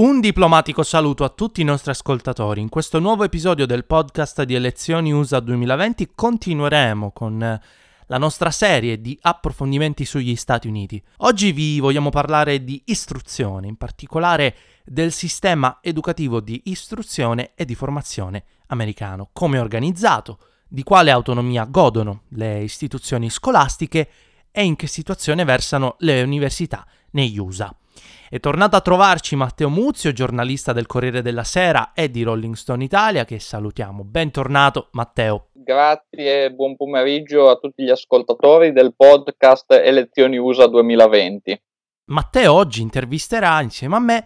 Un diplomatico saluto a tutti i nostri ascoltatori. In questo nuovo episodio del podcast di Elezioni USA 2020 continueremo con la nostra serie di approfondimenti sugli Stati Uniti. Oggi vi vogliamo parlare di istruzione, in particolare del sistema educativo di istruzione e di formazione americano, come è organizzato, di quale autonomia godono le istituzioni scolastiche e in che situazione versano le università negli USA. È tornato a trovarci Matteo Muzio, giornalista del Corriere della Sera e di Rolling Stone Italia, che salutiamo. Bentornato Matteo. Grazie e buon pomeriggio a tutti gli ascoltatori del podcast Elezioni USA 2020. Matteo oggi intervisterà insieme a me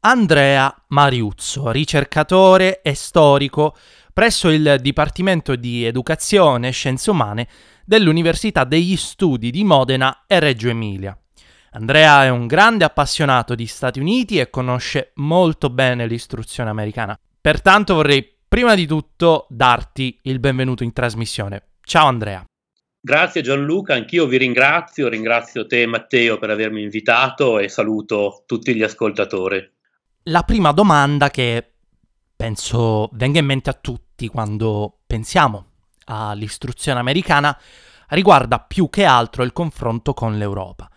Andrea Mariuzzo, ricercatore e storico presso il Dipartimento di Educazione e Scienze Umane dell'Università degli Studi di Modena e Reggio Emilia. Andrea è un grande appassionato di Stati Uniti e conosce molto bene l'istruzione americana. Pertanto vorrei prima di tutto darti il benvenuto in trasmissione. Ciao Andrea. Grazie Gianluca, anch'io vi ringrazio, ringrazio te Matteo per avermi invitato e saluto tutti gli ascoltatori. La prima domanda che penso venga in mente a tutti quando pensiamo all'istruzione americana riguarda più che altro il confronto con l'Europa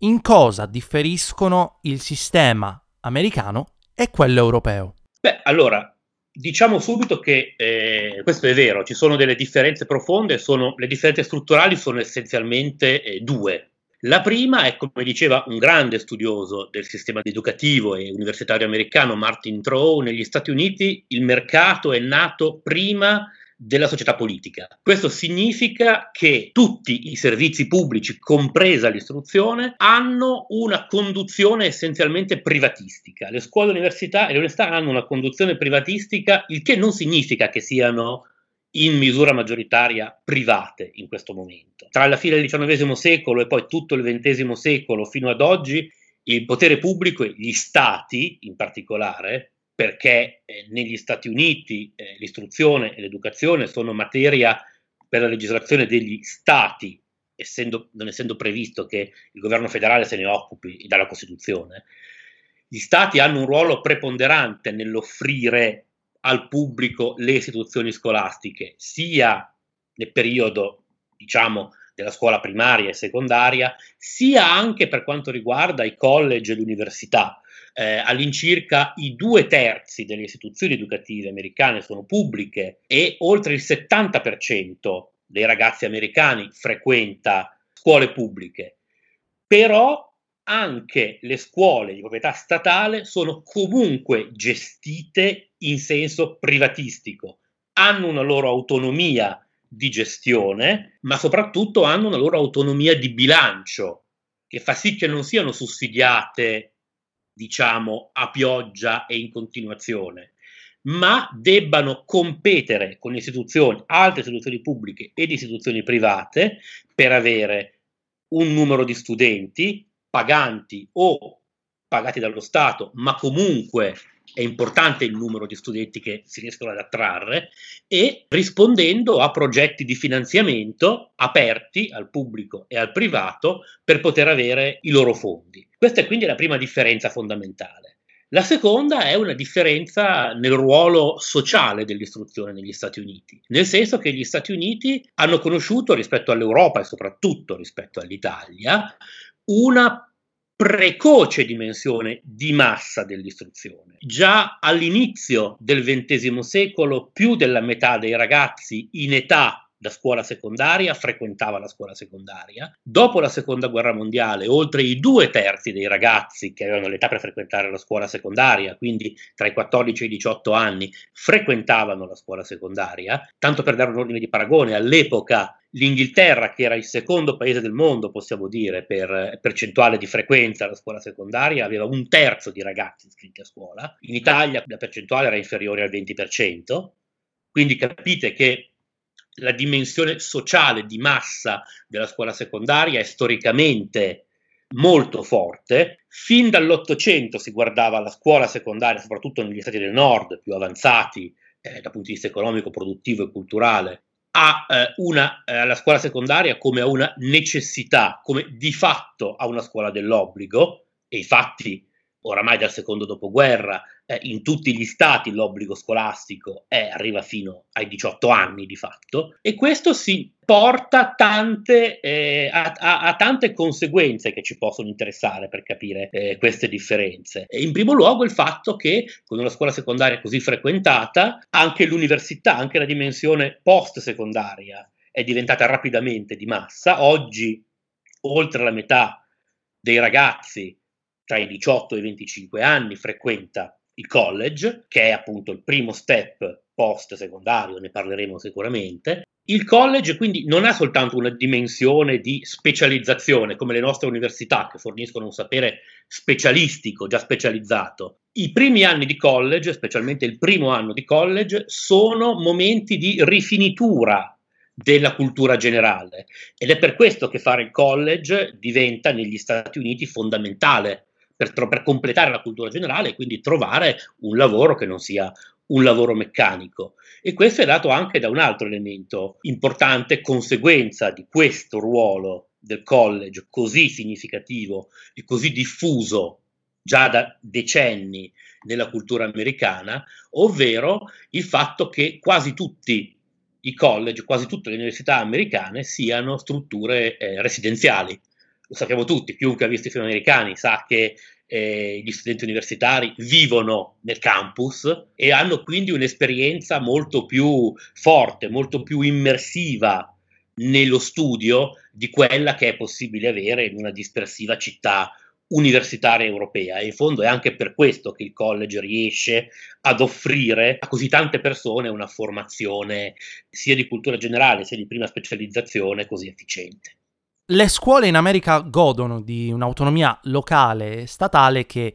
in cosa differiscono il sistema americano e quello europeo? Beh, allora, diciamo subito che eh, questo è vero, ci sono delle differenze profonde, sono, le differenze strutturali sono essenzialmente eh, due. La prima è, come diceva un grande studioso del sistema educativo e universitario americano, Martin Trow, negli Stati Uniti il mercato è nato prima della società politica. Questo significa che tutti i servizi pubblici, compresa l'istruzione, hanno una conduzione essenzialmente privatistica. Le scuole università e le università hanno una conduzione privatistica, il che non significa che siano in misura maggioritaria private in questo momento. Tra la fine del XIX secolo e poi tutto il XX secolo fino ad oggi, il potere pubblico e gli stati in particolare perché eh, negli Stati Uniti eh, l'istruzione e l'educazione sono materia per la legislazione degli Stati, essendo, non essendo previsto che il governo federale se ne occupi dalla Costituzione. Gli Stati hanno un ruolo preponderante nell'offrire al pubblico le istituzioni scolastiche, sia nel periodo, diciamo, della scuola primaria e secondaria, sia anche per quanto riguarda i college e le università eh, all'incirca i due terzi delle istituzioni educative americane sono pubbliche e oltre il 70% dei ragazzi americani frequenta scuole pubbliche. Però anche le scuole di proprietà statale sono comunque gestite in senso privatistico, hanno una loro autonomia di gestione, ma soprattutto hanno una loro autonomia di bilancio, che fa sì che non siano sussidiate diciamo, a pioggia e in continuazione, ma debbano competere con istituzioni, altre istituzioni pubbliche ed istituzioni private per avere un numero di studenti paganti o pagati dallo Stato, ma comunque è importante il numero di studenti che si riescono ad attrarre e rispondendo a progetti di finanziamento aperti al pubblico e al privato per poter avere i loro fondi. Questa è quindi la prima differenza fondamentale. La seconda è una differenza nel ruolo sociale dell'istruzione negli Stati Uniti, nel senso che gli Stati Uniti hanno conosciuto rispetto all'Europa e soprattutto rispetto all'Italia una precoce dimensione di massa dell'istruzione. Già all'inizio del XX secolo più della metà dei ragazzi in età da scuola secondaria frequentava la scuola secondaria. Dopo la seconda guerra mondiale, oltre i due terzi dei ragazzi che avevano l'età per frequentare la scuola secondaria, quindi tra i 14 e i 18 anni, frequentavano la scuola secondaria. Tanto per dare un ordine di paragone, all'epoca l'Inghilterra, che era il secondo paese del mondo, possiamo dire, per percentuale di frequenza alla scuola secondaria, aveva un terzo di ragazzi iscritti a scuola. In Italia la percentuale era inferiore al 20%, quindi capite che la dimensione sociale di massa della scuola secondaria è storicamente molto forte. Fin dall'Ottocento si guardava la scuola secondaria, soprattutto negli stati del nord più avanzati eh, dal punto di vista economico, produttivo e culturale, a, eh, eh, scuola secondaria come a una necessità, come di fatto a una scuola dell'obbligo, e i fatti oramai dal secondo dopoguerra eh, in tutti gli stati l'obbligo scolastico è, arriva fino ai 18 anni di fatto e questo si porta tante, eh, a, a, a, tante conseguenze che ci possono interessare per capire eh, queste differenze. E in primo luogo il fatto che con una scuola secondaria così frequentata anche l'università, anche la dimensione post secondaria è diventata rapidamente di massa. Oggi oltre la metà dei ragazzi tra i 18 e i 25 anni frequenta il college, che è appunto il primo step post secondario, ne parleremo sicuramente. Il college quindi non ha soltanto una dimensione di specializzazione come le nostre università che forniscono un sapere specialistico, già specializzato. I primi anni di college, specialmente il primo anno di college, sono momenti di rifinitura della cultura generale ed è per questo che fare il college diventa negli Stati Uniti fondamentale per, per completare la cultura generale e quindi trovare un lavoro che non sia un lavoro meccanico. E questo è dato anche da un altro elemento importante, conseguenza di questo ruolo del college così significativo e così diffuso già da decenni nella cultura americana, ovvero il fatto che quasi tutti i college, quasi tutte le università americane siano strutture eh, residenziali lo sappiamo tutti, chiunque ha visto i film americani sa che eh, gli studenti universitari vivono nel campus e hanno quindi un'esperienza molto più forte, molto più immersiva nello studio di quella che è possibile avere in una dispersiva città universitaria europea e in fondo è anche per questo che il college riesce ad offrire a così tante persone una formazione sia di cultura generale sia di prima specializzazione così efficiente. Le scuole in America godono di un'autonomia locale e statale che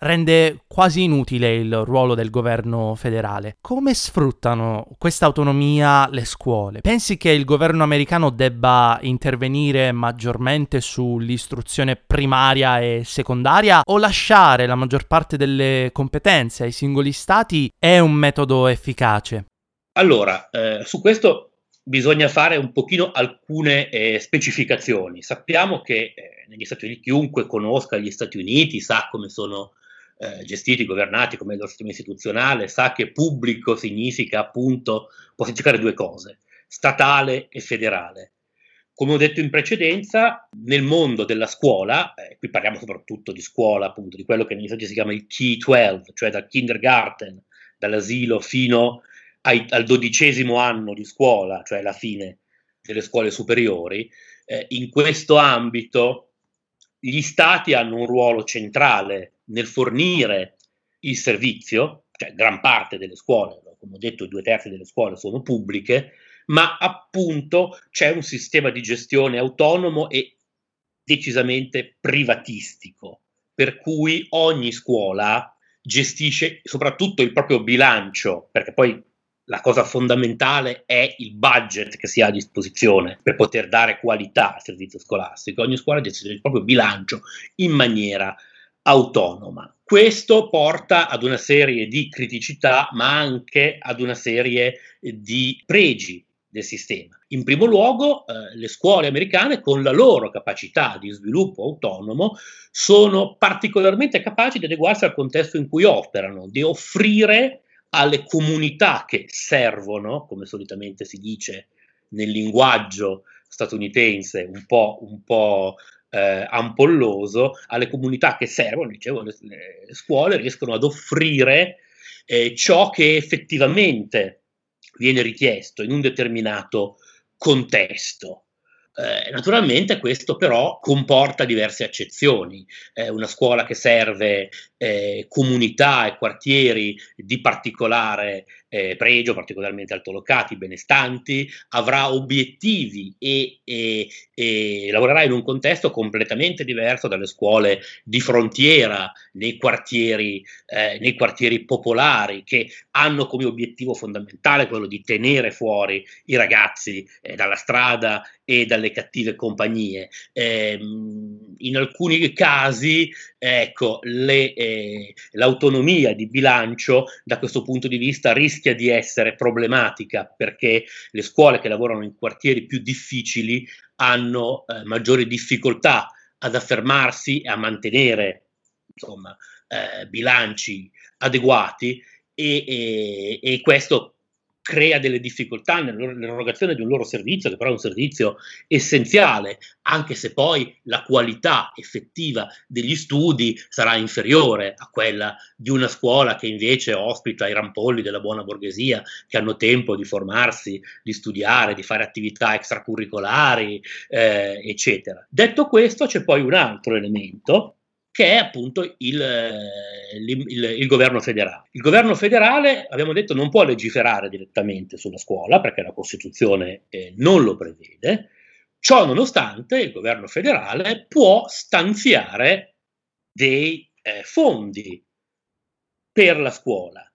rende quasi inutile il ruolo del governo federale. Come sfruttano questa autonomia le scuole? Pensi che il governo americano debba intervenire maggiormente sull'istruzione primaria e secondaria o lasciare la maggior parte delle competenze ai singoli stati è un metodo efficace? Allora, eh, su questo bisogna fare un pochino alcune eh, specificazioni. Sappiamo che eh, negli Stati Uniti chiunque conosca gli Stati Uniti sa come sono eh, gestiti, governati, come è il loro sistema istituzionale, sa che pubblico significa appunto, può significare due cose, statale e federale. Come ho detto in precedenza, nel mondo della scuola, eh, qui parliamo soprattutto di scuola, appunto, di quello che negli Stati Uniti si chiama il K-12, cioè dal kindergarten, dall'asilo fino ai, al dodicesimo anno di scuola, cioè la fine delle scuole superiori, eh, in questo ambito gli stati hanno un ruolo centrale nel fornire il servizio, cioè gran parte delle scuole, come ho detto due terzi delle scuole sono pubbliche, ma appunto c'è un sistema di gestione autonomo e decisamente privatistico, per cui ogni scuola gestisce soprattutto il proprio bilancio, perché poi la cosa fondamentale è il budget che si ha a disposizione per poter dare qualità al servizio scolastico. Ogni scuola decide il proprio bilancio in maniera autonoma. Questo porta ad una serie di criticità, ma anche ad una serie di pregi del sistema. In primo luogo, eh, le scuole americane, con la loro capacità di sviluppo autonomo, sono particolarmente capaci di adeguarsi al contesto in cui operano, di offrire alle comunità che servono, come solitamente si dice nel linguaggio statunitense un po', un po' eh, ampolloso, alle comunità che servono, dicevo, le, le scuole riescono ad offrire eh, ciò che effettivamente viene richiesto in un determinato contesto. Eh, naturalmente questo però comporta diverse accezioni. Eh, una scuola che serve eh, comunità e quartieri di particolare eh, pregio, particolarmente altolocati, benestanti, avrà obiettivi e, e, e, lavorerà in un contesto completamente diverso dalle scuole di frontiera, nei quartieri, eh, nei quartieri popolari, che hanno come obiettivo fondamentale quello di tenere fuori i ragazzi eh, dalla strada e dalle cattive compagnie. Eh, in alcuni casi, ecco, le, eh, l'autonomia di bilancio da questo punto di vista rischia di essere problematica perché le scuole che lavorano in quartieri più difficili hanno eh, maggiori difficoltà ad affermarsi e a mantenere insomma, eh, bilanci adeguati e, e, e questo crea delle difficoltà nell'erogazione di un loro servizio, che però è un servizio essenziale, anche se poi la qualità effettiva degli studi sarà inferiore a quella di una scuola che invece ospita i rampolli della buona borghesia, che hanno tempo di formarsi, di studiare, di fare attività extracurricolari, eh, eccetera. Detto questo, c'è poi un altro elemento che è appunto il, il, il, il, governo federale. Il governo federale, abbiamo detto, non può legiferare direttamente sulla scuola perché la Costituzione eh, non lo prevede. Ciò nonostante, il governo federale può stanziare dei eh, fondi per la scuola,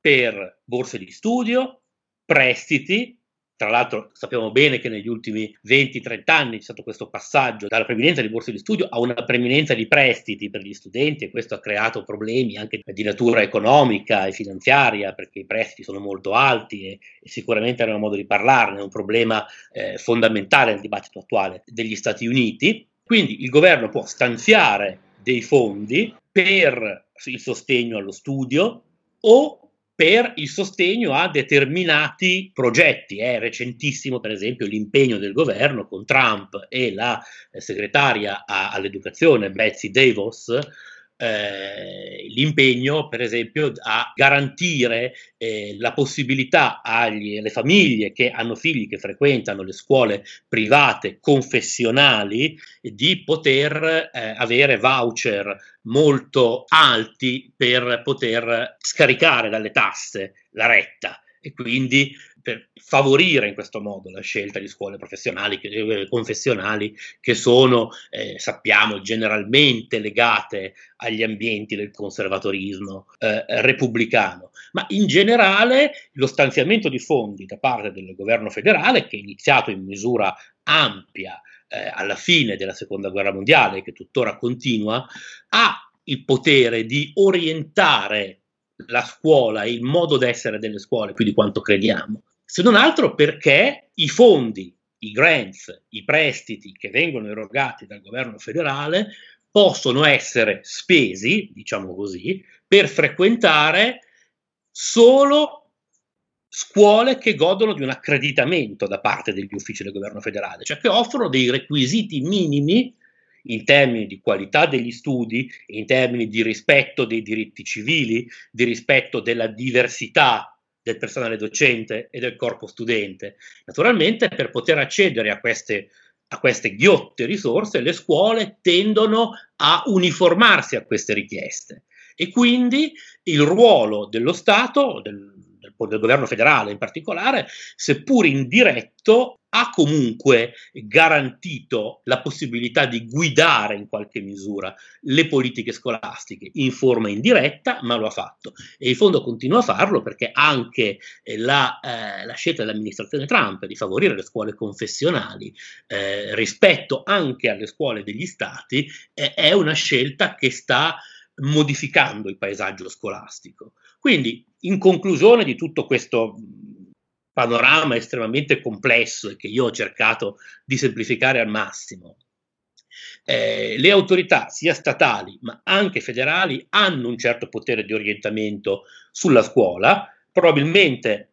per borse di studio, prestiti, tra l'altro sappiamo bene che negli ultimi 20-30 anni c'è stato questo passaggio dalla preminenza di borse di studio a una preminenza di prestiti per gli studenti e questo ha creato problemi anche di natura economica e finanziaria perché i prestiti sono molto alti e, e sicuramente hanno modo di parlarne, è un problema eh, fondamentale nel dibattito attuale degli Stati Uniti. Quindi il governo può stanziare dei fondi per il sostegno allo studio o per il sostegno a determinati progetti. È recentissimo, per esempio, l'impegno del governo con Trump e la eh, segretaria a, all'educazione Betsy DeVos eh, l'impegno, per esempio, a garantire eh, la possibilità alle famiglie che hanno figli che frequentano le scuole private confessionali di poter eh, avere voucher molto alti per poter scaricare dalle tasse la retta e quindi per favorire in questo modo la scelta di scuole professionali, che, eh, confessionali, che sono, eh, sappiamo, generalmente legate agli ambienti del conservatorismo eh, repubblicano. Ma in generale lo stanziamento di fondi da parte del governo federale, che è iniziato in misura ampia eh, alla fine della seconda guerra mondiale, che tuttora continua, ha il potere di orientare la scuola e il modo d'essere delle scuole più di quanto crediamo. Se non altro perché i fondi, i grants, i prestiti che vengono erogati dal governo federale possono essere spesi, diciamo così, per frequentare solo scuole che godono di un accreditamento da parte degli uffici del governo federale, cioè che offrono dei requisiti minimi in termini di qualità degli studi, in termini di rispetto dei diritti civili, di rispetto della diversità del personale docente e del corpo studente. Naturalmente per poter accedere a queste, a queste ghiotte risorse le scuole tendono a uniformarsi a queste richieste e quindi il ruolo dello Stato, del, del, governo federale in particolare, seppur indiretto, ha comunque garantito la possibilità di guidare in qualche misura le politiche scolastiche in forma indiretta, ma lo ha fatto. E in fondo continua a farlo perché anche eh, la, eh, la, scelta dell'amministrazione Trump di favorire le scuole confessionali eh, rispetto anche alle scuole degli stati è una scelta che sta modificando il paesaggio scolastico. Quindi, in conclusione di tutto questo panorama estremamente complesso e che io ho cercato di semplificare al massimo. Eh, le autorità, sia statali ma anche federali, hanno un certo potere di orientamento sulla scuola, probabilmente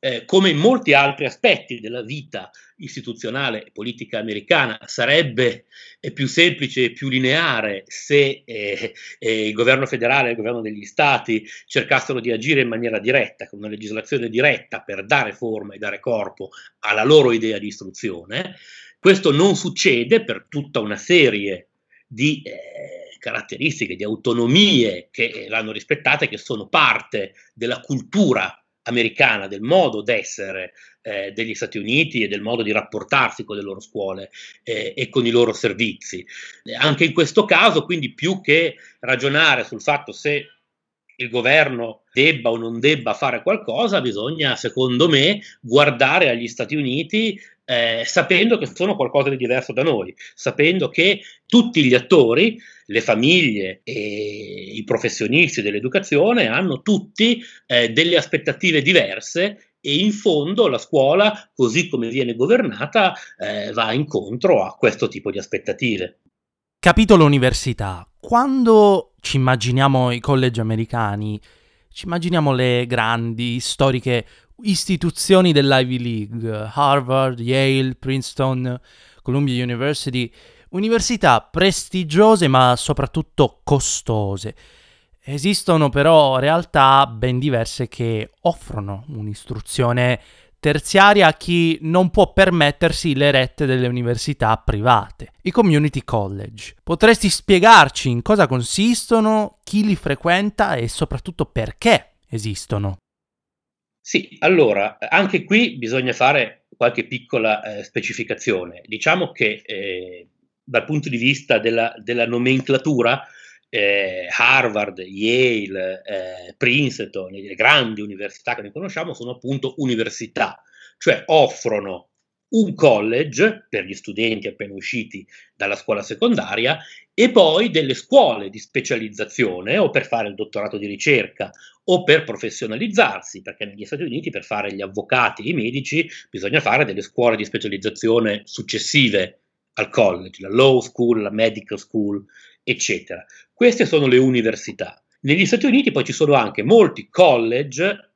eh, come in molti altri aspetti della vita istituzionale e politica americana, sarebbe eh, più semplice e più lineare se eh, eh, il governo federale e il governo degli stati cercassero di agire in maniera diretta, con una legislazione diretta per dare forma e dare corpo alla loro idea di istruzione. Questo non succede per tutta una serie di eh, caratteristiche, di autonomie che l'hanno rispettata e che sono parte della cultura americana, del modo d'essere eh, degli Stati Uniti e del modo di rapportarsi con le loro scuole eh, e con i loro servizi. Anche in questo caso, quindi, più che ragionare sul fatto se il governo debba o non debba fare qualcosa, bisogna, secondo me, guardare agli Stati Uniti eh, sapendo che sono qualcosa di diverso da noi, sapendo che tutti gli attori, le famiglie e i professionisti dell'educazione hanno tutti eh, delle aspettative diverse e in fondo la scuola, così come viene governata, eh, va incontro a questo tipo di aspettative. Capitolo università. Quando ci immaginiamo i college americani, ci immaginiamo le grandi, storiche istituzioni dell'Ivy League, Harvard, Yale, Princeton, Columbia University, università prestigiose ma soprattutto costose. Esistono però realtà ben diverse che offrono un'istruzione terziaria a chi non può permettersi le rette delle università private, i community college. Potresti spiegarci in cosa consistono, chi li frequenta e soprattutto perché esistono? Sì, allora, anche qui bisogna fare qualche piccola eh, specificazione. Diciamo che eh, dal punto di vista della, della nomenclatura, eh, Harvard, Yale, eh, Princeton, le grandi università che noi conosciamo sono appunto università, cioè offrono un college per gli studenti appena usciti dalla scuola secondaria e poi delle scuole di specializzazione o per fare il dottorato di ricerca o per professionalizzarsi, perché negli Stati Uniti per fare gli avvocati e i medici bisogna fare delle scuole di specializzazione successive al college, la law school, la medical school, eccetera. Queste sono le università. Negli Stati Uniti poi ci sono anche molti college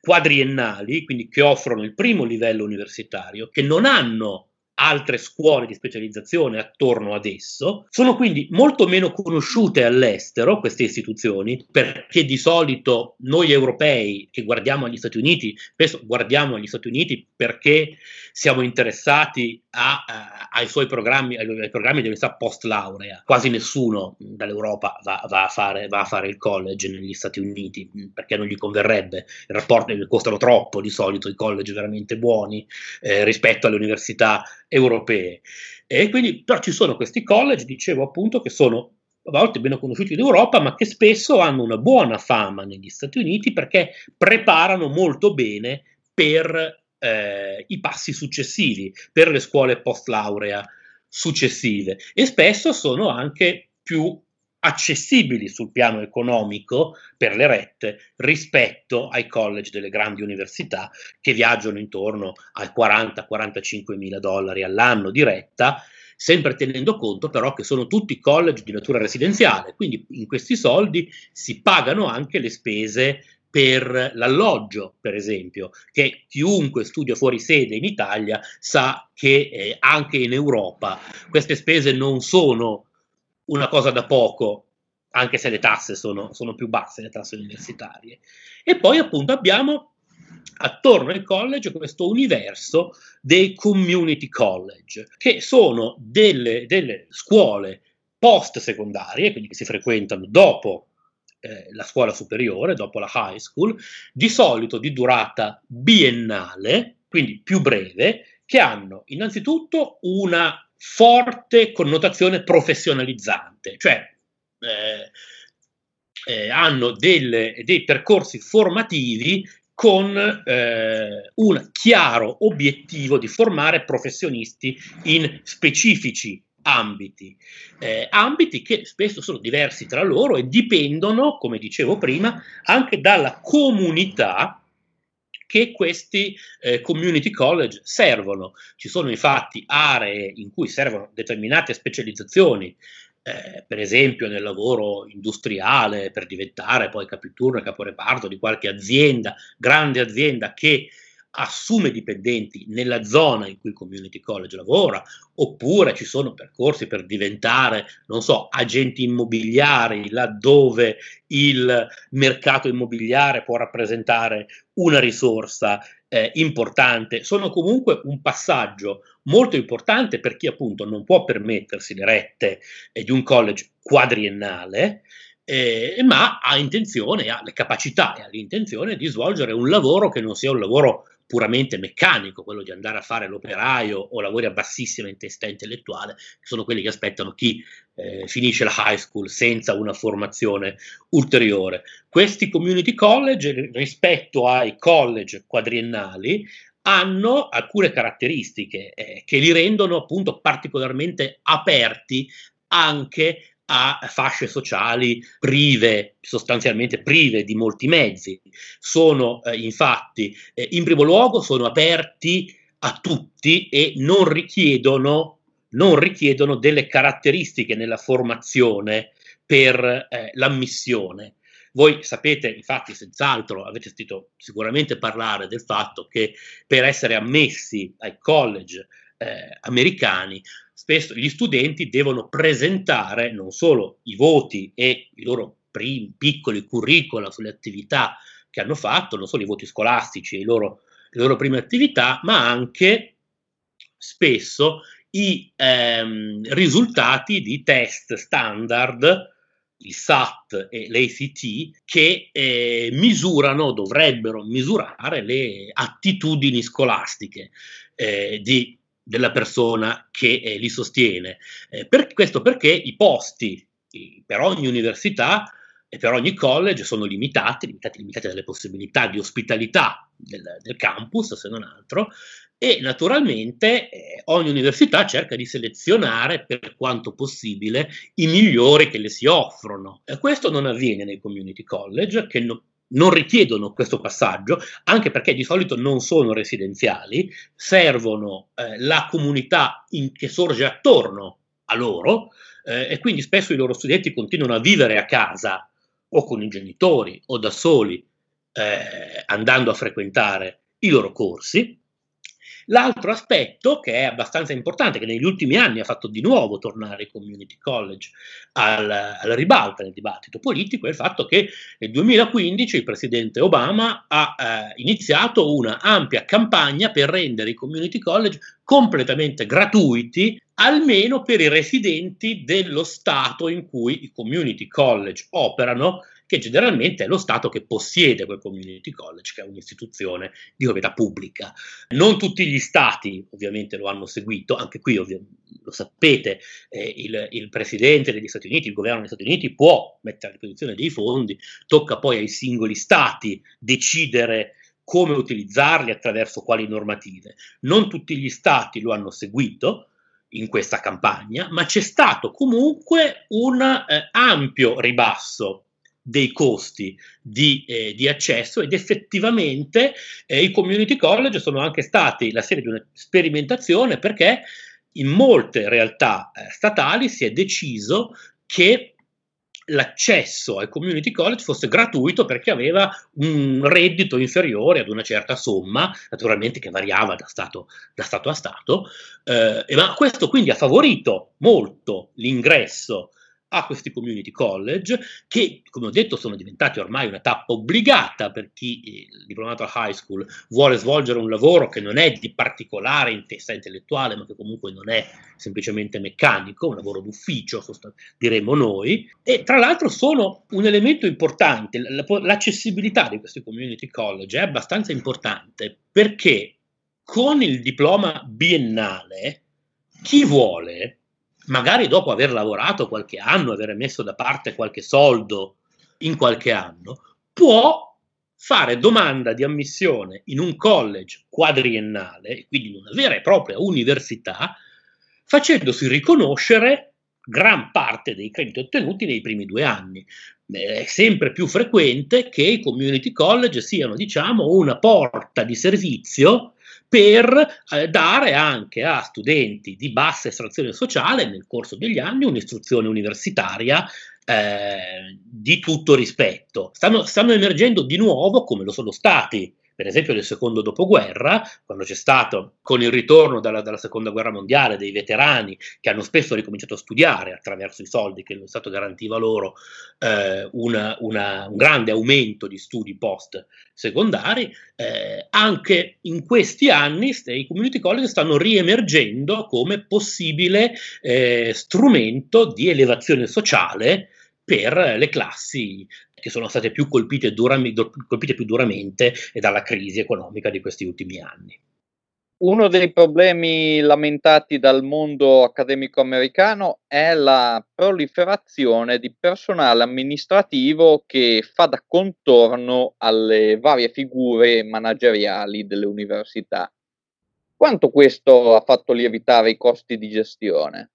quadriennali, quindi che offrono il primo livello universitario, che non hanno altre scuole di specializzazione attorno ad esso. Sono quindi molto meno conosciute all'estero queste istituzioni, perché di solito noi europei che guardiamo agli Stati Uniti, spesso guardiamo agli Stati Uniti perché siamo interessati a, a, ai suoi programmi, ai, programmi di università post laurea. Quasi nessuno dall'Europa va, va, a fare, va, a fare, il college negli Stati Uniti perché non gli converrebbe. I rapporti costano troppo di solito i college veramente buoni eh, rispetto alle università europee. E quindi, però ci sono questi college, dicevo appunto, che sono a volte meno conosciuti in Europa, ma che spesso hanno una buona fama negli Stati Uniti perché preparano molto bene per eh, i passi successivi, per le scuole post laurea successive. E spesso sono anche più accessibili sul piano economico per le rette rispetto ai college delle grandi università che viaggiano intorno ai 40-45 mila dollari all'anno di retta, sempre tenendo conto però che sono tutti college di natura residenziale, quindi in questi soldi si pagano anche le spese per l'alloggio, per esempio, che chiunque studia fuori sede in Italia sa che eh, anche in Europa queste spese non sono una cosa da poco, anche se le tasse sono, sono più basse, le tasse universitarie. E poi appunto abbiamo attorno al college questo universo dei community college, che sono delle, delle scuole post secondarie, quindi che si frequentano dopo eh, la scuola superiore, dopo la high school, di solito di durata biennale, quindi più breve, che hanno innanzitutto una forte connotazione professionalizzante, cioè eh, eh, hanno delle, dei percorsi formativi con eh, un chiaro obiettivo di formare professionisti in specifici ambiti, eh, ambiti che spesso sono diversi tra loro e dipendono, come dicevo prima, anche dalla comunità che questi eh, community college servono. Ci sono infatti aree in cui servono determinate specializzazioni eh, per esempio nel lavoro industriale per diventare poi capiturno e caporeparto di qualche azienda, grande azienda che assume dipendenti nella zona in cui il community college lavora, oppure ci sono percorsi per diventare, non so, agenti immobiliari laddove il mercato immobiliare può rappresentare una risorsa eh, importante, sono comunque un passaggio molto importante per chi appunto non può permettersi le rette eh, di un college quadriennale, eh, ma ha intenzione, ha le capacità e ha l'intenzione di svolgere un lavoro che non sia un lavoro puramente meccanico, quello di andare a fare l'operaio o lavori a bassissima intensità intellettuale, che sono quelli che aspettano chi eh, finisce la high school senza una formazione ulteriore. Questi community college rispetto ai college quadriennali hanno alcune caratteristiche eh, che li rendono appunto particolarmente aperti anche a fasce sociali prive, sostanzialmente prive di molti mezzi. Sono eh, infatti, eh, in primo luogo, sono aperti a tutti e non richiedono, non richiedono delle caratteristiche nella formazione per eh, l'ammissione. Voi sapete, infatti, senz'altro, avete sentito sicuramente parlare del fatto che per essere ammessi ai college eh, americani spesso gli studenti devono presentare non solo i voti e i loro primi, piccoli curricula sulle attività che hanno fatto, non solo i voti scolastici e le loro prime attività, ma anche spesso i ehm, risultati di test standard, il SAT e l'ACT, che eh, misurano, dovrebbero misurare le attitudini scolastiche eh, di della persona che eh, li sostiene. Eh, per, questo perché i posti per ogni università e per ogni college sono limitati, limitati, limitati dalle possibilità di ospitalità del, del campus, se non altro, e naturalmente eh, ogni università cerca di selezionare per quanto possibile i migliori che le si offrono. E questo non avviene nei community college, che no, non richiedono questo passaggio, anche perché di solito non sono residenziali, servono eh, la comunità in, che sorge attorno a loro eh, e quindi spesso i loro studenti continuano a vivere a casa o con i genitori o da soli, eh, andando a frequentare i loro corsi L'altro aspetto che è abbastanza importante, che negli ultimi anni ha fatto di nuovo tornare i community college al, al ribalta nel dibattito politico, è il fatto che nel 2015 il presidente Obama ha eh, iniziato una ampia campagna per rendere i community college completamente gratuiti, almeno per i residenti dello Stato in cui i community college operano che generalmente è lo Stato che possiede quel community college, che è un'istituzione di proprietà pubblica. Non tutti gli Stati ovviamente lo hanno seguito, anche qui lo sapete, eh, il, il, Presidente degli Stati Uniti, il governo degli Stati Uniti può mettere a disposizione dei fondi, tocca poi ai singoli Stati decidere come utilizzarli, attraverso quali normative. Non tutti gli Stati lo hanno seguito, in questa campagna, ma c'è stato comunque un eh, ampio ribasso dei costi di, eh, di, accesso ed effettivamente eh, i community college sono anche stati la serie di una sperimentazione perché in molte realtà eh, statali si è deciso che l'accesso ai community college fosse gratuito perché aveva un reddito inferiore ad una certa somma, naturalmente che variava da Stato, da stato a Stato, eh, ma questo quindi ha favorito molto l'ingresso a questi community college che, come ho detto, sono diventati ormai una tappa obbligata per chi, il diplomato a high school, vuole svolgere un lavoro che non è di particolare intesa intellettuale, ma che comunque non è semplicemente meccanico, un lavoro d'ufficio, diremmo noi, e tra l'altro sono un elemento importante, l'accessibilità di questi community college è abbastanza importante perché con il diploma biennale chi vuole magari dopo aver lavorato qualche anno, aver messo da parte qualche soldo in qualche anno, può fare domanda di ammissione in un college quadriennale, quindi in una vera e propria università, facendosi riconoscere gran parte dei crediti ottenuti nei primi due anni. È sempre più frequente che i community college siano, diciamo, una porta di servizio per eh, dare anche a studenti di bassa estrazione sociale nel corso degli anni un'istruzione universitaria eh, di tutto rispetto. Stanno, stanno emergendo di nuovo, come lo sono stati per esempio nel secondo dopoguerra, quando c'è stato con il ritorno dalla, dalla, seconda guerra mondiale dei veterani che hanno spesso ricominciato a studiare attraverso i soldi che lo Stato garantiva loro, eh, una, una, un grande aumento di studi post secondari, eh, anche in questi anni i community college stanno riemergendo come possibile eh, strumento di elevazione sociale per le classi che sono state più colpite, durami, colpite più duramente dalla crisi economica di questi ultimi anni. Uno dei problemi lamentati dal mondo accademico americano è la proliferazione di personale amministrativo che fa da contorno alle varie figure manageriali delle università. Quanto questo ha fatto lievitare i costi di gestione?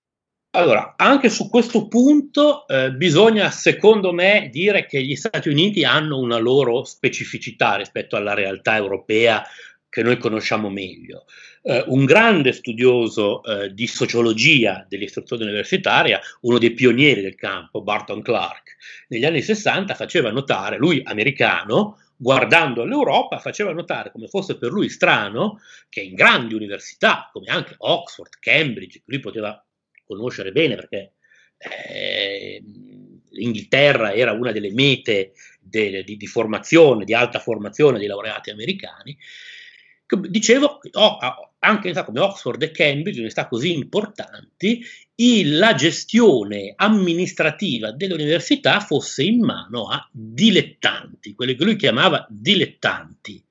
Allora, anche su questo punto eh, bisogna, secondo me, dire che gli Stati Uniti hanno una loro specificità rispetto alla realtà europea che noi conosciamo meglio. Eh, un grande studioso eh, di sociologia dell'istruzione universitaria, uno dei pionieri del campo, Barton Clark, negli anni 60 faceva notare, lui americano, guardando all'Europa, faceva notare come fosse per lui strano che in grandi università, come anche Oxford, Cambridge, lui poteva conoscere bene perché eh, l'Inghilterra era una delle mete de, di, di, formazione, di alta formazione dei laureati americani. Dicevo, oh, anche in come Oxford e Cambridge, università così importanti, il, la gestione amministrativa delle università fosse in mano a dilettanti, quelli che lui chiamava dilettanti.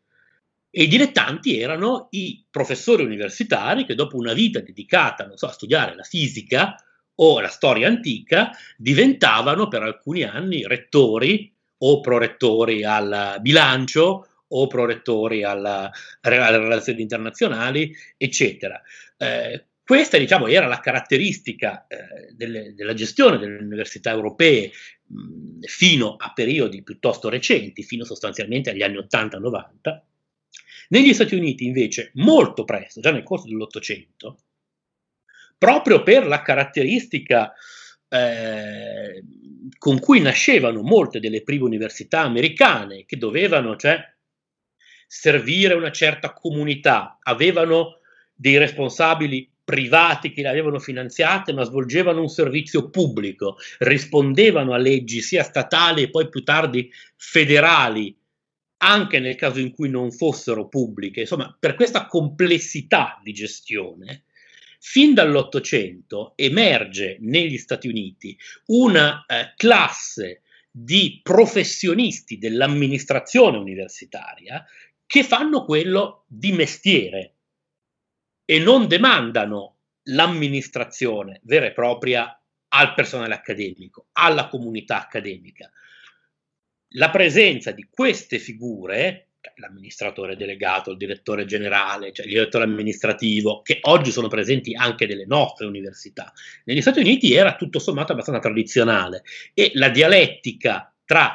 E i dilettanti erano i professori universitari che dopo una vita dedicata so, a studiare la fisica o la storia antica diventavano per alcuni anni rettori o prorettori al bilancio o prorettori alla, alle relazioni internazionali, eccetera. Eh, questa diciamo, era la caratteristica eh, delle, della gestione delle università europee mh, fino a periodi piuttosto recenti, fino sostanzialmente agli anni 80-90 negli Stati Uniti invece molto presto, già nel corso dell'Ottocento, proprio per la caratteristica eh, con cui nascevano molte delle prime università americane, che dovevano cioè, servire una certa comunità, avevano dei responsabili privati che le avevano finanziate, ma svolgevano un servizio pubblico, rispondevano a leggi sia statali e poi più tardi federali anche nel caso in cui non fossero pubbliche, insomma, per questa complessità di gestione, fin dall'Ottocento emerge negli Stati Uniti una eh, classe di professionisti dell'amministrazione universitaria che fanno quello di mestiere e non demandano l'amministrazione vera e propria al personale accademico, alla comunità accademica, la presenza di queste figure, cioè l'amministratore delegato, il direttore generale, cioè il direttore amministrativo, che oggi sono presenti anche nelle nostre università, negli Stati Uniti era tutto sommato abbastanza tradizionale e la dialettica tra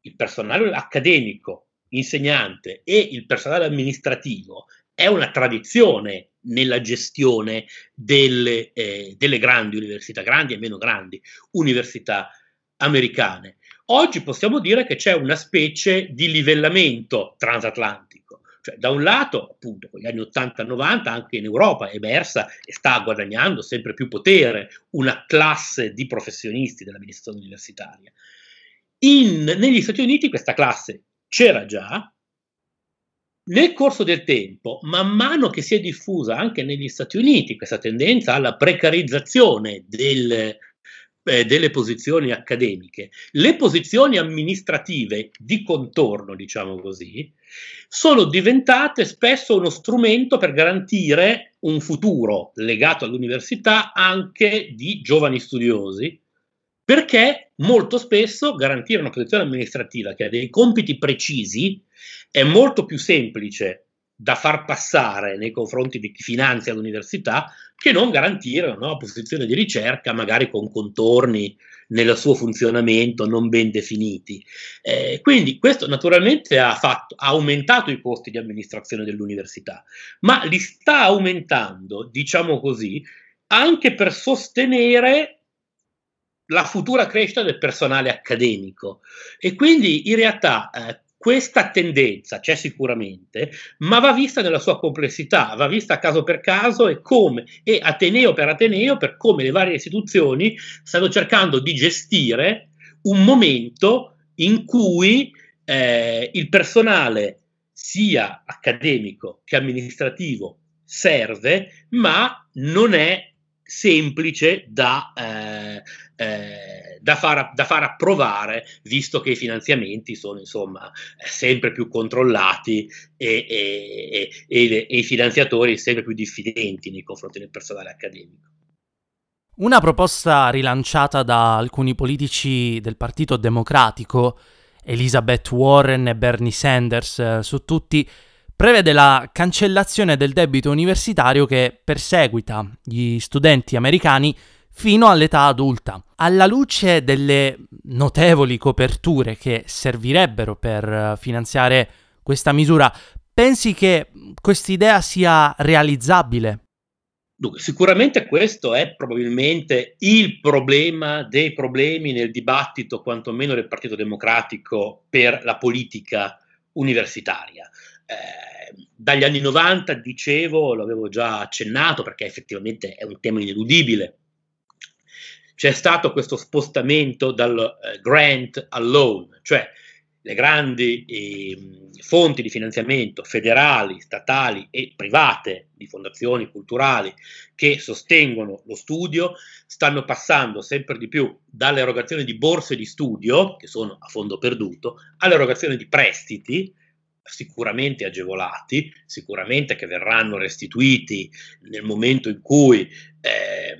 il personale accademico, insegnante e il personale amministrativo è una tradizione nella gestione delle, eh, delle grandi università, grandi e meno grandi università americane. Oggi possiamo dire che c'è una specie di livellamento transatlantico. Cioè, da un lato, appunto, con gli anni 80-90 anche in Europa è emersa e sta guadagnando sempre più potere una classe di professionisti dell'amministrazione universitaria. In, negli Stati Uniti questa classe c'era già, nel corso del tempo, man mano che si è diffusa anche negli Stati Uniti questa tendenza alla precarizzazione del, eh, delle posizioni accademiche, le posizioni amministrative di contorno, diciamo così, sono diventate spesso uno strumento per garantire un futuro legato all'università anche di giovani studiosi, perché molto spesso garantire una posizione amministrativa che ha dei compiti precisi è molto più semplice da far passare nei confronti di chi finanzia l'università che non garantire una nuova posizione di ricerca, magari con contorni nel suo funzionamento non ben definiti. Eh, quindi questo naturalmente ha, fatto, ha aumentato i costi di amministrazione dell'università, ma li sta aumentando, diciamo così, anche per sostenere la futura crescita del personale accademico. E quindi in realtà eh, questa tendenza c'è sicuramente, ma va vista nella sua complessità, va vista caso per caso e come, e ateneo per ateneo, per come le varie istituzioni stanno cercando di gestire un momento in cui eh, il personale sia accademico che amministrativo serve, ma non è semplice da, eh, eh, da, far, da, far, approvare, visto che i finanziamenti sono insomma sempre più controllati e, e, e, e i finanziatori sempre più diffidenti nei confronti del personale accademico. Una proposta rilanciata da alcuni politici del Partito Democratico, Elizabeth Warren e Bernie Sanders, eh, su tutti prevede la cancellazione del debito universitario che perseguita gli studenti americani fino all'età adulta. Alla luce delle notevoli coperture che servirebbero per eh, finanziare questa misura, pensi che quest'idea sia realizzabile? Dunque, sicuramente questo è probabilmente il problema dei problemi nel dibattito, quantomeno del Partito Democratico, per la politica universitaria. Eh, dagli anni 90, dicevo, l'avevo già accennato perché effettivamente è un tema ineludibile, c'è stato questo spostamento dal eh, grant al loan, cioè le grandi eh, fonti di finanziamento federali, statali e private di fondazioni culturali che sostengono lo studio stanno passando sempre di più dall'erogazione di borse di studio, che sono a fondo perduto, all'erogazione di prestiti, sicuramente agevolati, sicuramente che verranno restituiti nel momento in cui eh,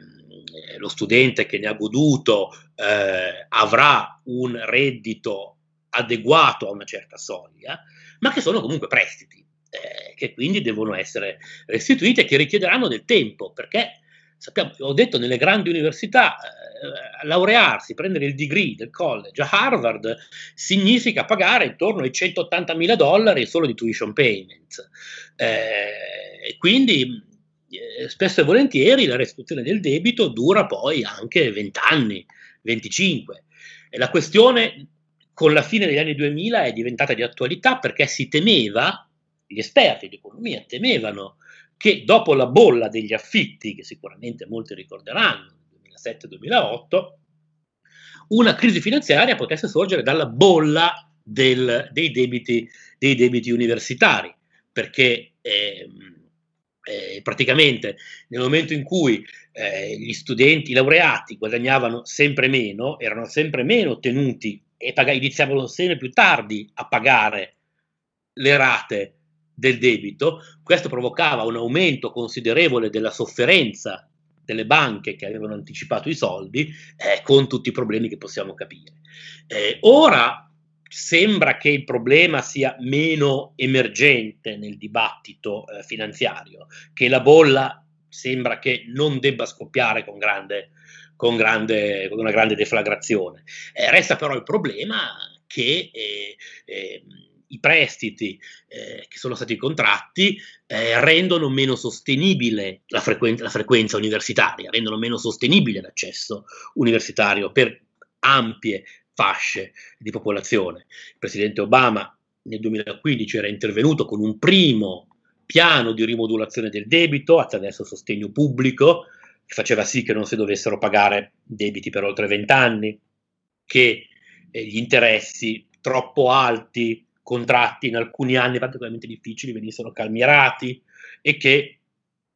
lo studente che ne ha goduto eh, avrà un reddito adeguato a una certa soglia, ma che sono comunque prestiti, eh, che quindi devono essere restituiti e che richiederanno del tempo, perché sappiamo, ho detto nelle grandi università, eh, laurearsi, prendere il degree del college a Harvard significa pagare intorno ai 180 mila dollari solo di tuition payments. Eh, quindi eh, spesso e volentieri la restituzione del debito dura poi anche 20 anni, 25. E la questione con la fine degli anni 2000 è diventata di attualità perché si temeva, gli esperti di economia temevano che dopo la bolla degli affitti, che sicuramente molti ricorderanno, 2007-2008, una crisi finanziaria potesse sorgere dalla bolla del, dei, debiti, dei, debiti, universitari, perché eh, eh, praticamente nel momento in cui eh, gli studenti, i laureati guadagnavano sempre meno, erano sempre meno tenuti e pag- iniziavano sempre più tardi a pagare le rate del debito, questo provocava un aumento considerevole della sofferenza delle banche che avevano anticipato i soldi, eh, con tutti i problemi che possiamo capire. Eh, ora sembra che il problema sia meno emergente nel dibattito eh, finanziario, che la bolla sembra che non debba scoppiare con, grande, con, grande, con una grande deflagrazione. Eh, resta però il problema che eh, eh, i prestiti eh, che sono stati contratti eh, rendono meno sostenibile la, frequen- la, frequenza universitaria, rendono meno sostenibile l'accesso universitario per ampie fasce di popolazione. Il presidente Obama nel 2015 era intervenuto con un primo piano di rimodulazione del debito attraverso sostegno pubblico, che faceva sì che non si dovessero pagare debiti per oltre 20 anni, che eh, gli interessi troppo alti contratti in alcuni anni particolarmente difficili venissero calmierati e che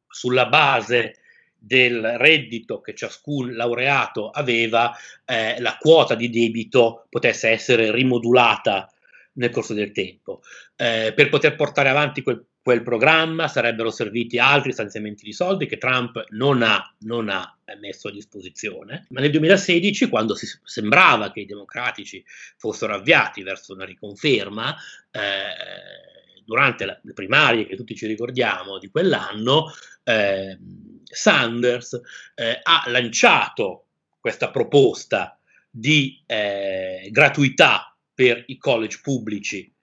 sulla base del reddito che ciascun laureato aveva, eh, la quota di debito potesse essere rimodulata nel corso del tempo. Eh, per poter portare avanti quel, quel, programma sarebbero serviti altri stanziamenti di soldi che Trump non ha, non ha messo a disposizione, ma nel 2016, quando sembrava che i democratici fossero avviati verso una riconferma, eh, durante la, le primarie che tutti ci ricordiamo di quell'anno, ehm, Sanders eh, ha lanciato questa proposta di eh, gratuità per i college pubblici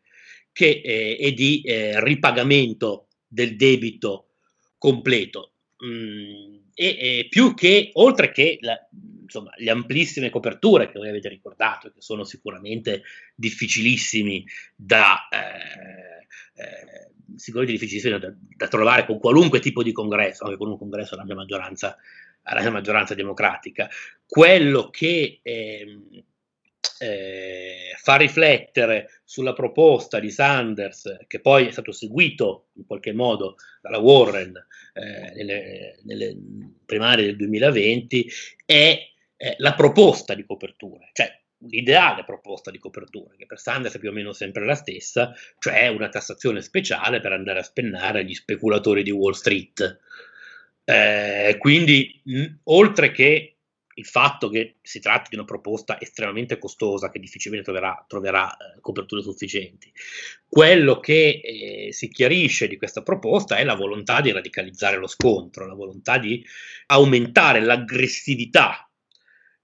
che, eh, e di eh, ripagamento del debito completo. Mm, e, e, più che, oltre che la, insomma, le amplissime coperture che voi avete ricordato, che sono sicuramente difficilissimi da, eh, eh, sicuramente difficilissimi da, da, trovare con qualunque tipo di congresso, anche con un congresso alla maggioranza, alla maggioranza democratica. Quello che eh, eh, fa riflettere sulla proposta di Sanders, che poi è stato seguito in qualche modo dalla Warren eh, nelle, nelle, primarie del 2020, è eh, la proposta di copertura, cioè l'ideale proposta di copertura, che per Sanders è più o meno sempre la stessa, cioè una tassazione speciale per andare a spennare gli speculatori di Wall Street. Eh, quindi, mh, oltre che il fatto che si tratti di una proposta estremamente costosa che difficilmente troverà, troverà eh, coperture sufficienti. Quello che eh, si chiarisce di questa proposta è la volontà di radicalizzare lo scontro, la volontà di aumentare l'aggressività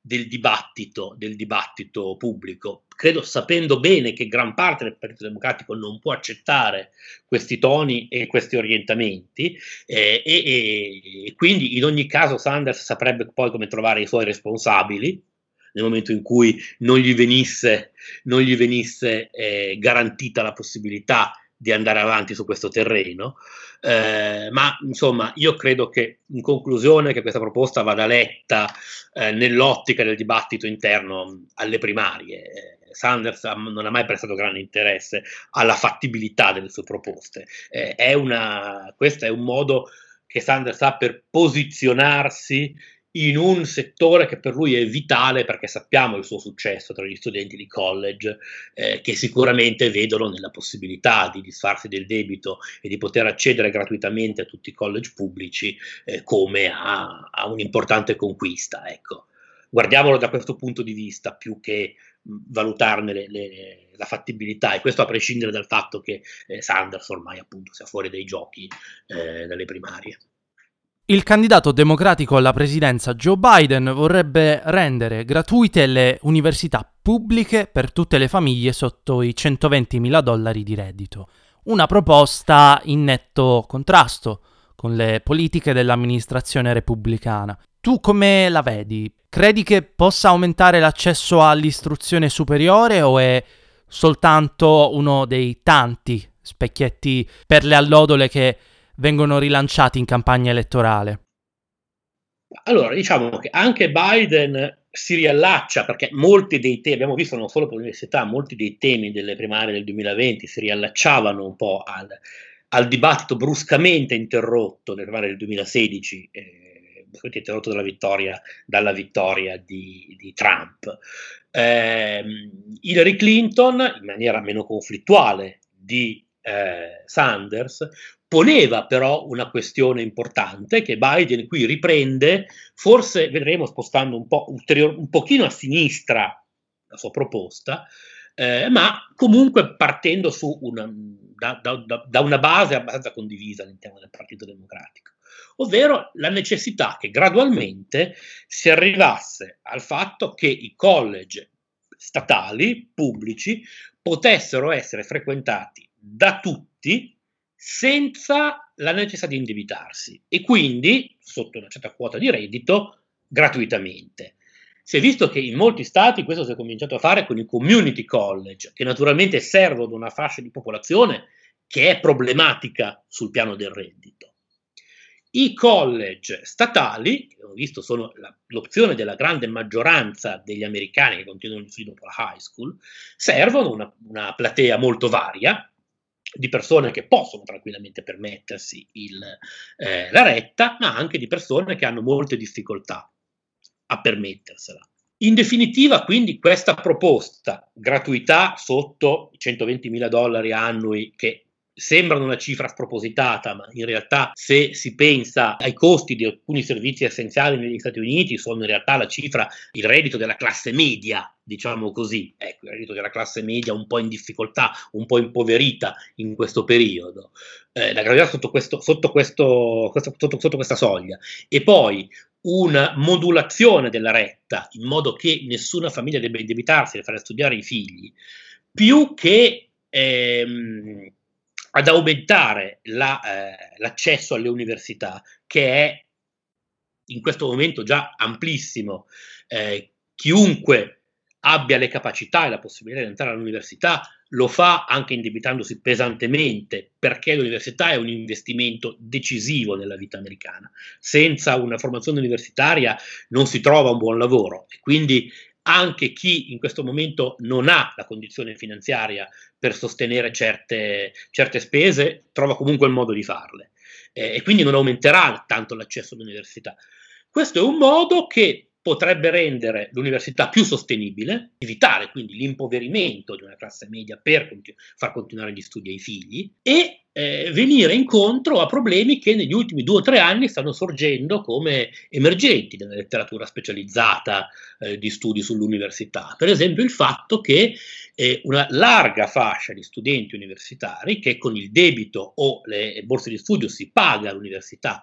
del dibattito, del dibattito pubblico. Credo sapendo bene che gran parte del Partito Democratico non può accettare questi toni e questi orientamenti eh, e, e, quindi in ogni caso Sanders saprebbe poi come trovare i suoi responsabili nel momento in cui non gli venisse, non gli venisse eh, garantita la possibilità di andare avanti su questo terreno, eh, ma insomma io credo che in conclusione che questa proposta vada letta eh, nell'ottica del dibattito interno alle primarie. Sanders non ha mai prestato grande interesse alla fattibilità delle sue proposte. Eh, è una, questo è un modo che Sanders ha per posizionarsi in un settore che per lui è vitale perché sappiamo il suo successo tra gli studenti di college eh, che sicuramente vedono nella possibilità di disfarsi del debito e di poter accedere gratuitamente a tutti i college pubblici eh, come a, a, un'importante conquista. Ecco. Guardiamolo da questo punto di vista più che valutarne le, le, la fattibilità e questo a prescindere dal fatto che eh, Sanders ormai appunto sia fuori dai giochi eh, dalle primarie. Il candidato democratico alla presidenza Joe Biden vorrebbe rendere gratuite le università pubbliche per tutte le famiglie sotto i 120 mila dollari di reddito. Una proposta in netto contrasto con le politiche dell'amministrazione repubblicana. Tu come la vedi? Credi che possa aumentare l'accesso all'istruzione superiore o è soltanto uno dei tanti specchietti per le allodole che vengono rilanciati in campagna elettorale? Allora, diciamo che anche Biden si riallaccia perché molti dei temi, abbiamo visto non solo per l'università, molti dei temi delle primarie del 2020 si riallacciavano un po' al, al dibattito bruscamente interrotto nelle primarie del 2016, eh, interrotto dalla vittoria, dalla vittoria di, di Trump. Eh, Hillary Clinton, in maniera meno conflittuale di eh, Sanders, poneva però una questione importante che Biden qui riprende, forse vedremo spostando un, po ulterior, un pochino a sinistra la sua proposta, eh, ma comunque partendo una, da, da, da, una base abbastanza condivisa all'interno del Partito Democratico, ovvero la necessità che gradualmente si arrivasse al fatto che i college statali, pubblici, potessero essere frequentati da tutti senza la necessità di indebitarsi e quindi, sotto una certa quota di reddito, gratuitamente. Si è visto che in molti stati questo si è cominciato a fare con i community college, che naturalmente servono ad una fascia di popolazione che è problematica sul piano del reddito. I college statali, che ho visto sono la, l'opzione della grande maggioranza degli americani che continuano gli studi dopo la high school, servono una, una platea molto varia, di persone che possono tranquillamente permettersi il, eh, la retta, ma anche di persone che hanno molte difficoltà a permettersela. In definitiva, quindi, questa proposta, gratuità sotto i 120 mila dollari annui, che sembrano una cifra spropositata, ma in realtà se si pensa ai costi di alcuni servizi essenziali negli Stati Uniti, sono in realtà la cifra, il reddito della classe media, diciamo così, ecco, il reddito della classe media un po' in difficoltà, un po' impoverita in questo periodo, eh, la gravità sotto, questo, sotto, questo, questo, sotto, sotto questa soglia, e poi una modulazione della retta in modo che nessuna famiglia debba indebitarsi per fare studiare i figli, più che ehm, ad aumentare la, eh, l'accesso alle università, che è in questo momento già amplissimo. Eh, chiunque abbia le capacità e la possibilità di entrare all'università lo fa anche indebitandosi pesantemente, perché l'università è un investimento decisivo nella vita americana. Senza una formazione universitaria non si trova un buon lavoro e quindi anche chi in questo momento non ha la condizione finanziaria per sostenere certe, certe spese trova comunque il modo di farle eh, e quindi non aumenterà tanto l'accesso all'università. Questo è un modo che potrebbe rendere l'università più sostenibile, evitare quindi l'impoverimento di una classe media per continu- far continuare gli studi ai figli e eh, venire incontro a problemi che negli ultimi due o tre anni stanno sorgendo come emergenti nella letteratura specializzata eh, di studi sull'università. Per esempio il fatto che eh, una larga fascia di studenti universitari che con il debito o le borse di studio si paga all'università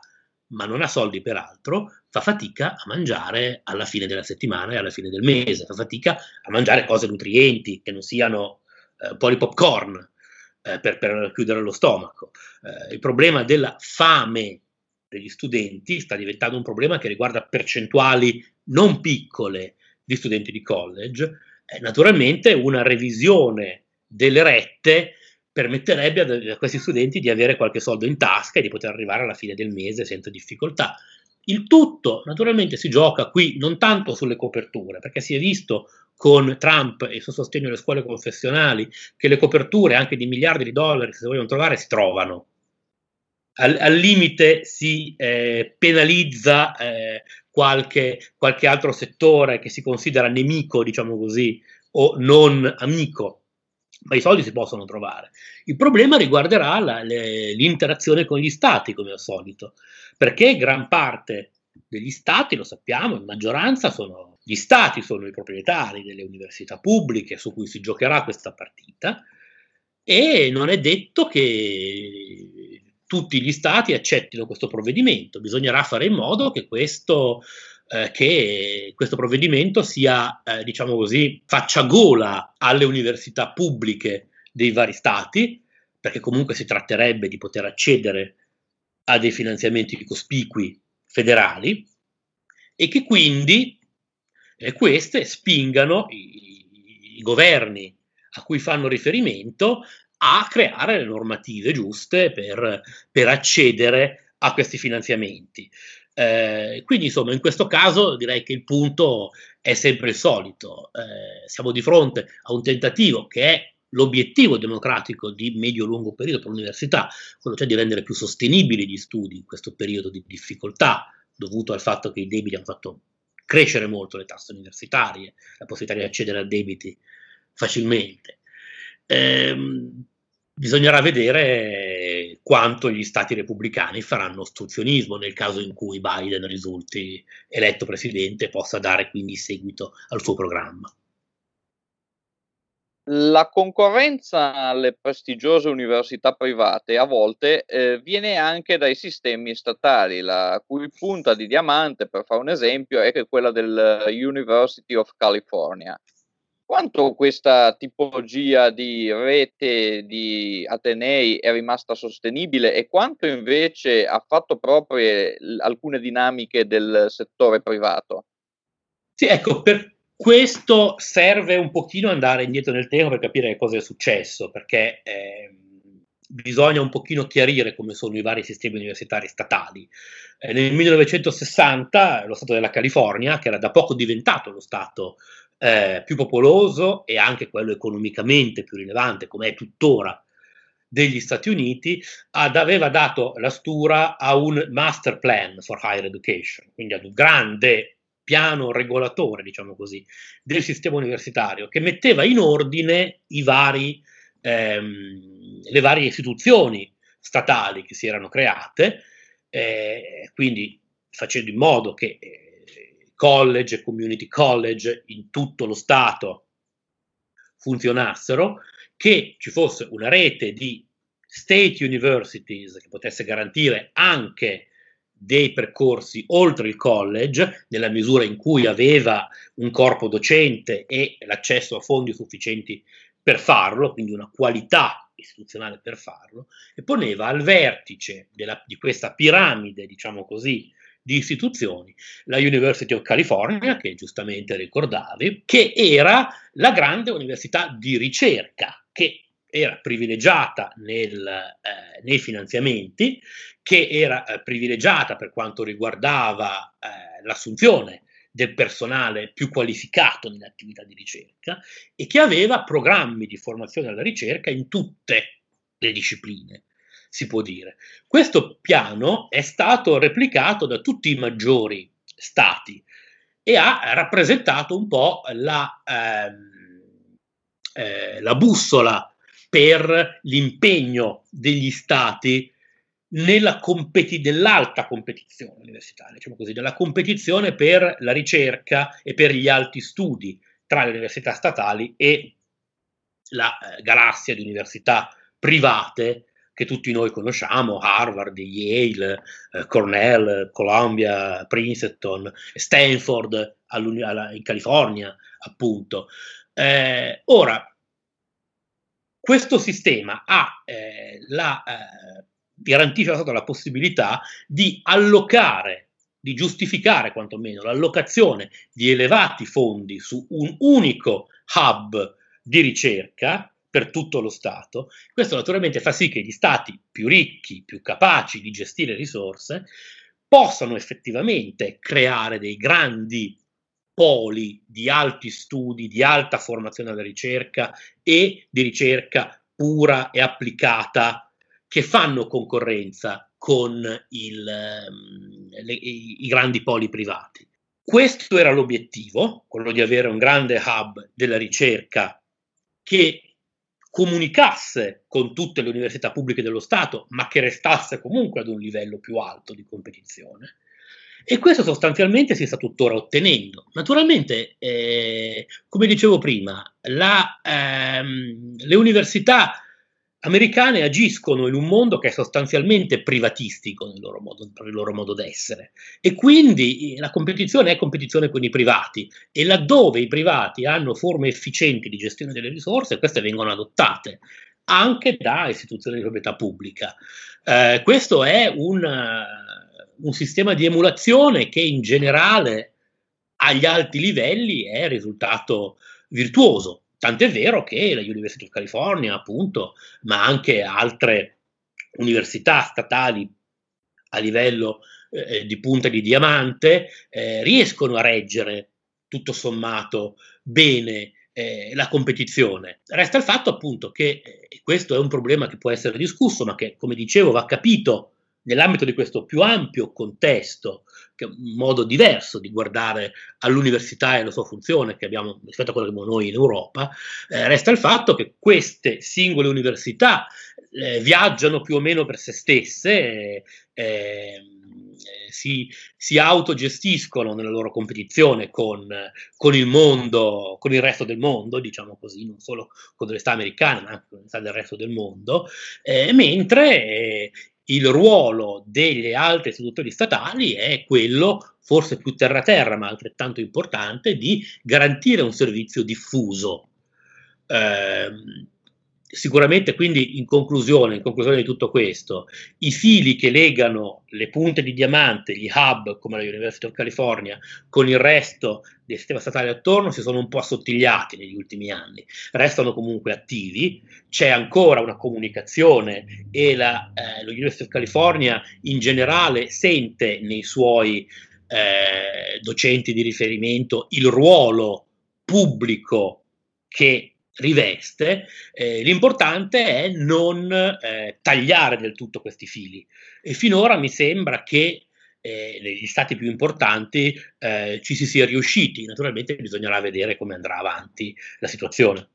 ma non ha soldi per altro, fa fatica a mangiare alla fine della settimana e alla fine del mese, fa fatica a mangiare cose nutrienti che non siano eh, po' di popcorn eh, per, per, chiudere lo stomaco. Eh, il problema della fame degli studenti sta diventando un problema che riguarda percentuali non piccole di studenti di college. naturalmente una revisione delle rette permetterebbe a, a questi studenti di avere qualche soldo in tasca e di poter arrivare alla fine del mese senza difficoltà. Il tutto naturalmente si gioca qui non tanto sulle coperture, perché si è visto con Trump e il suo sostegno alle scuole confessionali che le coperture anche di miliardi di dollari, se vogliono trovare, si trovano. Al, al limite si eh, penalizza eh, qualche, qualche altro settore che si considera nemico, diciamo così, o non amico ma i soldi si possono trovare. Il problema riguarderà la, le, l'interazione con gli stati, come al solito, perché gran parte degli stati, lo sappiamo, in maggioranza sono gli stati sono i proprietari delle università pubbliche su cui si giocherà questa partita e non è detto che tutti gli stati accettino questo provvedimento, bisognerà fare in modo che questo eh, che questo provvedimento sia, eh, diciamo così, faccia gola alle università pubbliche dei vari stati, perché comunque si tratterebbe di poter accedere a dei finanziamenti cospicui federali e che quindi queste spingano i, i governi a cui fanno riferimento a creare le normative giuste per, per accedere a questi finanziamenti. Eh, quindi insomma in questo caso direi che il punto è sempre il solito, eh, siamo di fronte a un tentativo che è l'obiettivo democratico di medio-lungo periodo per l'università, quello cioè di rendere più sostenibili gli studi in questo periodo di difficoltà dovuto al fatto che i debiti hanno fatto crescere molto le tasse universitarie, la possibilità di accedere a debiti facilmente. Eh, bisognerà vedere quanto gli stati repubblicani faranno ostruzionismo nel caso in cui Biden risulti eletto presidente e possa dare quindi seguito al suo programma. La concorrenza alle prestigiose università private a volte eh, viene anche dai sistemi statali, la cui punta di diamante, per fare un esempio, è quella del University of California quanto questa tipologia di rete di Atenei è rimasta sostenibile e quanto invece ha fatto proprie alcune dinamiche del settore privato? Sì, ecco, per questo serve un pochino andare indietro nel tempo per capire cosa è successo, perché eh, bisogna un pochino chiarire come sono i vari sistemi universitari statali. Eh, nel 1960 lo Stato della California, che era da poco diventato lo Stato eh, più popoloso e anche quello economicamente più rilevante, come è tuttora degli Stati Uniti, ad, aveva dato la stura a un master plan for higher education, quindi ad un grande piano regolatore, diciamo così, del sistema universitario, che metteva in ordine vari, ehm, le varie istituzioni statali che si erano create, eh, quindi facendo in modo che eh, college e community college in tutto lo Stato funzionassero, che ci fosse una rete di state universities che potesse garantire anche dei percorsi oltre il college, nella misura in cui aveva un corpo docente e l'accesso a fondi sufficienti per farlo, quindi una qualità istituzionale per farlo, e poneva al vertice della, di questa piramide, diciamo così, di istituzioni, la University of California, che giustamente ricordavi, che era la grande università di ricerca, che era privilegiata nel, eh, nei finanziamenti, che era eh, privilegiata per quanto riguardava eh, l'assunzione del personale più qualificato nell'attività di ricerca e che aveva programmi di formazione alla ricerca in tutte le discipline, si può dire. Questo piano è stato replicato da tutti i maggiori stati e ha rappresentato un po' la, ehm, eh, la bussola per l'impegno degli stati nella competi- dell'alta competizione universitaria, diciamo così, della competizione per la ricerca e per gli alti studi tra le università statali e la eh, galassia di università private che tutti noi conosciamo, Harvard, Yale, eh, Cornell, Columbia, Princeton, Stanford in California, appunto. Eh, ora, questo sistema ha eh, la eh, garantisce stata la possibilità di allocare, di giustificare quantomeno l'allocazione di elevati fondi su un unico hub di ricerca per tutto lo Stato. Questo naturalmente fa sì che gli Stati più ricchi, più capaci di gestire risorse, possano effettivamente creare dei grandi poli di alti studi, di alta formazione alla ricerca e di ricerca pura e applicata che fanno concorrenza con il, ehm, le, i, i grandi poli privati. Questo era l'obiettivo, quello di avere un grande hub della ricerca che comunicasse con tutte le università pubbliche dello Stato, ma che restasse comunque ad un livello più alto di competizione. E questo sostanzialmente si sta tuttora ottenendo. Naturalmente, eh, come dicevo prima, la, ehm, le università americane agiscono in un mondo che è sostanzialmente privatistico nel loro modo, nel loro modo d'essere e quindi eh, la competizione è competizione con i privati e laddove i privati hanno forme efficienti di gestione delle risorse, queste vengono adottate anche da istituzioni di proprietà pubblica. Eh, questo è un, un sistema di emulazione che in generale agli alti livelli è risultato virtuoso. Tant'è vero che la University of California, appunto, ma anche altre università statali a livello eh, di punta di diamante, eh, riescono a reggere tutto sommato bene eh, la competizione. Resta il fatto appunto che eh, questo è un problema che può essere discusso, ma che, come dicevo, va capito nell'ambito di questo più ampio contesto, che è un modo diverso di guardare all'università e alla sua funzione abbiamo rispetto a quello che abbiamo noi in Europa, eh, resta il fatto che queste singole università eh, viaggiano più o meno per se stesse, eh, eh si, si, autogestiscono nella loro competizione con, con, il mondo, con il resto del mondo, diciamo così, non solo con le università americane, ma anche con le università del resto del mondo, eh, mentre eh, il ruolo delle altre istituzioni statali è quello, forse più terra-terra, ma altrettanto importante, di garantire un servizio diffuso. Eh, Sicuramente quindi in conclusione, in conclusione di tutto questo, i fili che legano le punte di diamante, gli hub come la University of California, con il resto del sistema statale attorno si sono un po' assottigliati negli ultimi anni, restano comunque attivi, c'è ancora una comunicazione e la, eh, l'University of California in generale sente nei suoi eh, docenti di riferimento il ruolo pubblico che riveste, eh, l'importante è non eh, tagliare del tutto questi fili. E finora mi sembra che eh, negli stati più importanti eh, ci si sia riusciti. Naturalmente bisognerà vedere come andrà avanti la situazione.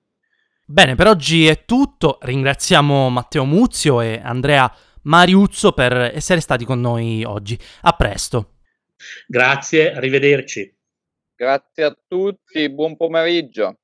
Bene, per oggi è tutto. Ringraziamo Matteo Muzio e Andrea Mariuzzo per essere stati con noi oggi. A presto. Grazie, arrivederci. Grazie a tutti, buon pomeriggio.